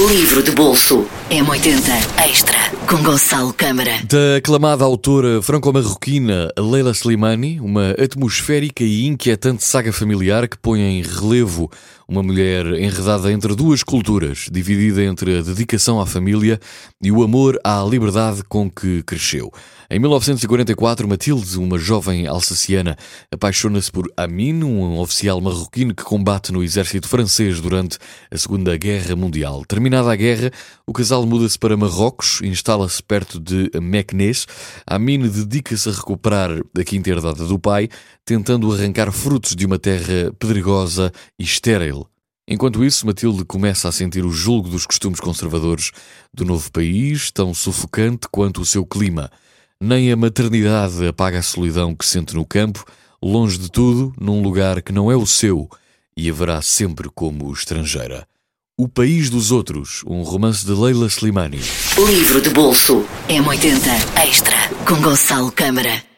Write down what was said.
Livro de bolso M80 Extra com Gonçalo Câmara. Da aclamada autora franco-marroquina Leila Slimani, uma atmosférica e inquietante saga familiar que põe em relevo uma mulher enredada entre duas culturas, dividida entre a dedicação à família e o amor à liberdade com que cresceu. Em 1944, Matilde, uma jovem alsaciana, apaixona-se por Amin, um oficial marroquino que combate no exército francês durante a Segunda Guerra Mundial. Terminada a guerra, o casal muda-se para Marrocos, instala-se perto de Meknès. Amin dedica-se a recuperar a quinta herdada do pai, tentando arrancar frutos de uma terra pedregosa e estéril. Enquanto isso, Matilde começa a sentir o julgo dos costumes conservadores do novo país, tão sufocante quanto o seu clima. Nem a maternidade apaga a solidão que sente no campo, longe de tudo, num lugar que não é o seu e haverá sempre como estrangeira. O País dos Outros, um romance de Leila Slimani. Livro de bolso M80 Extra com Gonçalo Câmara.